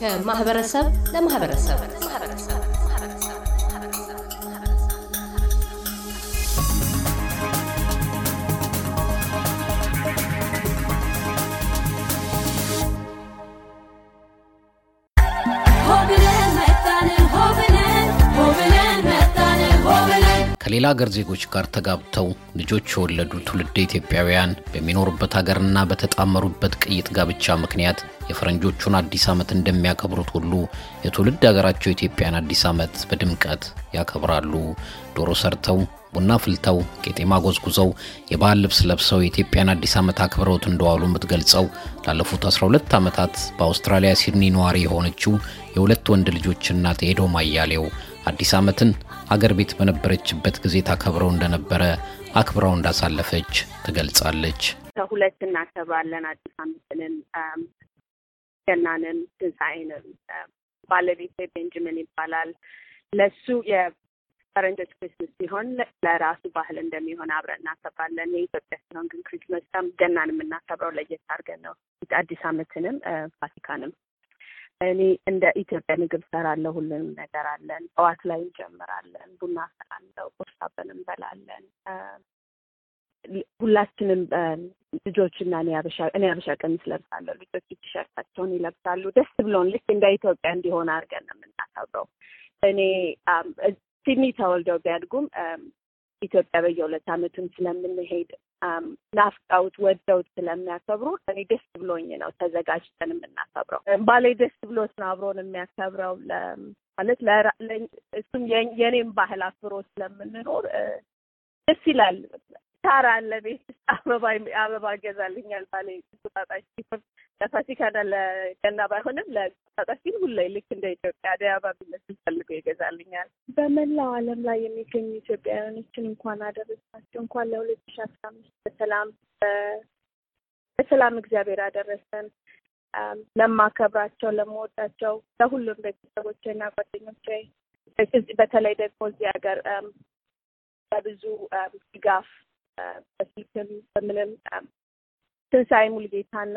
ከማህበረሰብ ለማህበረሰብ ከሌላ አገር ዜጎች ጋር ተጋብተው ልጆች የወለዱ ትውልደ ኢትዮጵያውያን በሚኖሩበት ሀገርና በተጣመሩበት ቅይጥ ጋብቻ ምክንያት የፈረንጆቹን አዲስ ዓመት እንደሚያከብሩት ሁሉ የትውልድ ሀገራቸው ኢትዮጵያን አዲስ ዓመት በድምቀት ያከብራሉ። ዶሮ ሰርተው፣ ቡና ፍልተው፣ ቄጤማ ጎዝጉዘው፣ የባህል ልብስ ለብሰው የኢትዮጵያን አዲስ ዓመት አክብረውት እንደዋሉ የምትገልጸው ላለፉት 12 ዓመታት በአውስትራሊያ ሲድኒ ነዋሪ የሆነችው የሁለት ወንድ ልጆች እናት ኤዶም አያሌው አዲስ ዓመትን አገር ቤት በነበረችበት ጊዜ ታከብረው እንደነበረ አክብረው እንዳሳለፈች ትገልጻለች። ከሁለት እናከብራለን አዲስ ዓመትንም ገናንም ትንሣኤንም። ባለቤቴ ቤንጃሚን ይባላል። ለሱ የፈረንጆች ክሪስመስ ሲሆን ለራሱ ባህል እንደሚሆን አብረን እናከብራለን። የኢትዮጵያ ሲሆን ግን ክሪስመስ ገናን የምናከብረው ለየት አድርገን ነው። አዲስ ዓመትንም ፋሲካንም እኔ እንደ ኢትዮጵያ ምግብ ሰራለሁ። ሁሉንም ነገር አለን። ጠዋት ላይ እንጀምራለን። ቡና ሰራለሁ። ቁርስ አብረን እንበላለን። ሁላችንም ልጆችና እኔ አበሻ ቀሚስ ለብሳለሁ። ልጆች ቲሸርታቸውን ይለብሳሉ። ደስ ብሎን ልክ እንደ ኢትዮጵያ እንዲሆን አድርገን ነው የምናከብረው። እኔ ሲድኒ ተወልደው ቢያድጉም ኢትዮጵያ በየሁለት ዓመቱን ስለምንሄድ ናፍቀውት ወደውት ስለሚያከብሩ እኔ ደስ ብሎኝ ነው ተዘጋጅተን የምናከብረው። ባሌ ደስ ብሎት ነው አብሮን የሚያከብረው ማለት እሱም የኔም ባህል አክብሮ ስለምንኖር ደስ ይላል። ሳር አለ ቤት አበባ አበባ ገዛልኛል ባሌ ቁጣጣሽ ሲሆን ለፋሲካና ለገና ባይሆንም ለቁጣጣሽ ግን ሁሌ ልክ እንደ ኢትዮጵያ አደይ አበባ ቢመስል ፈልጎ ይገዛልኛል። በመላው ዓለም ላይ የሚገኙ ኢትዮጵያውያኖችን እንኳን አደረሳቸው። እንኳን ለሁለት ሺ አስራ አምስት በሰላም በሰላም እግዚአብሔር አደረሰን። ለማከብራቸው ለመወዳቸው ለሁሉም ቤተሰቦቼና ጓደኞቼ በተለይ ደግሞ እዚህ ሀገር በብዙ ድጋፍ በስልክም በምንም ትንሣኤ ሙልጌታና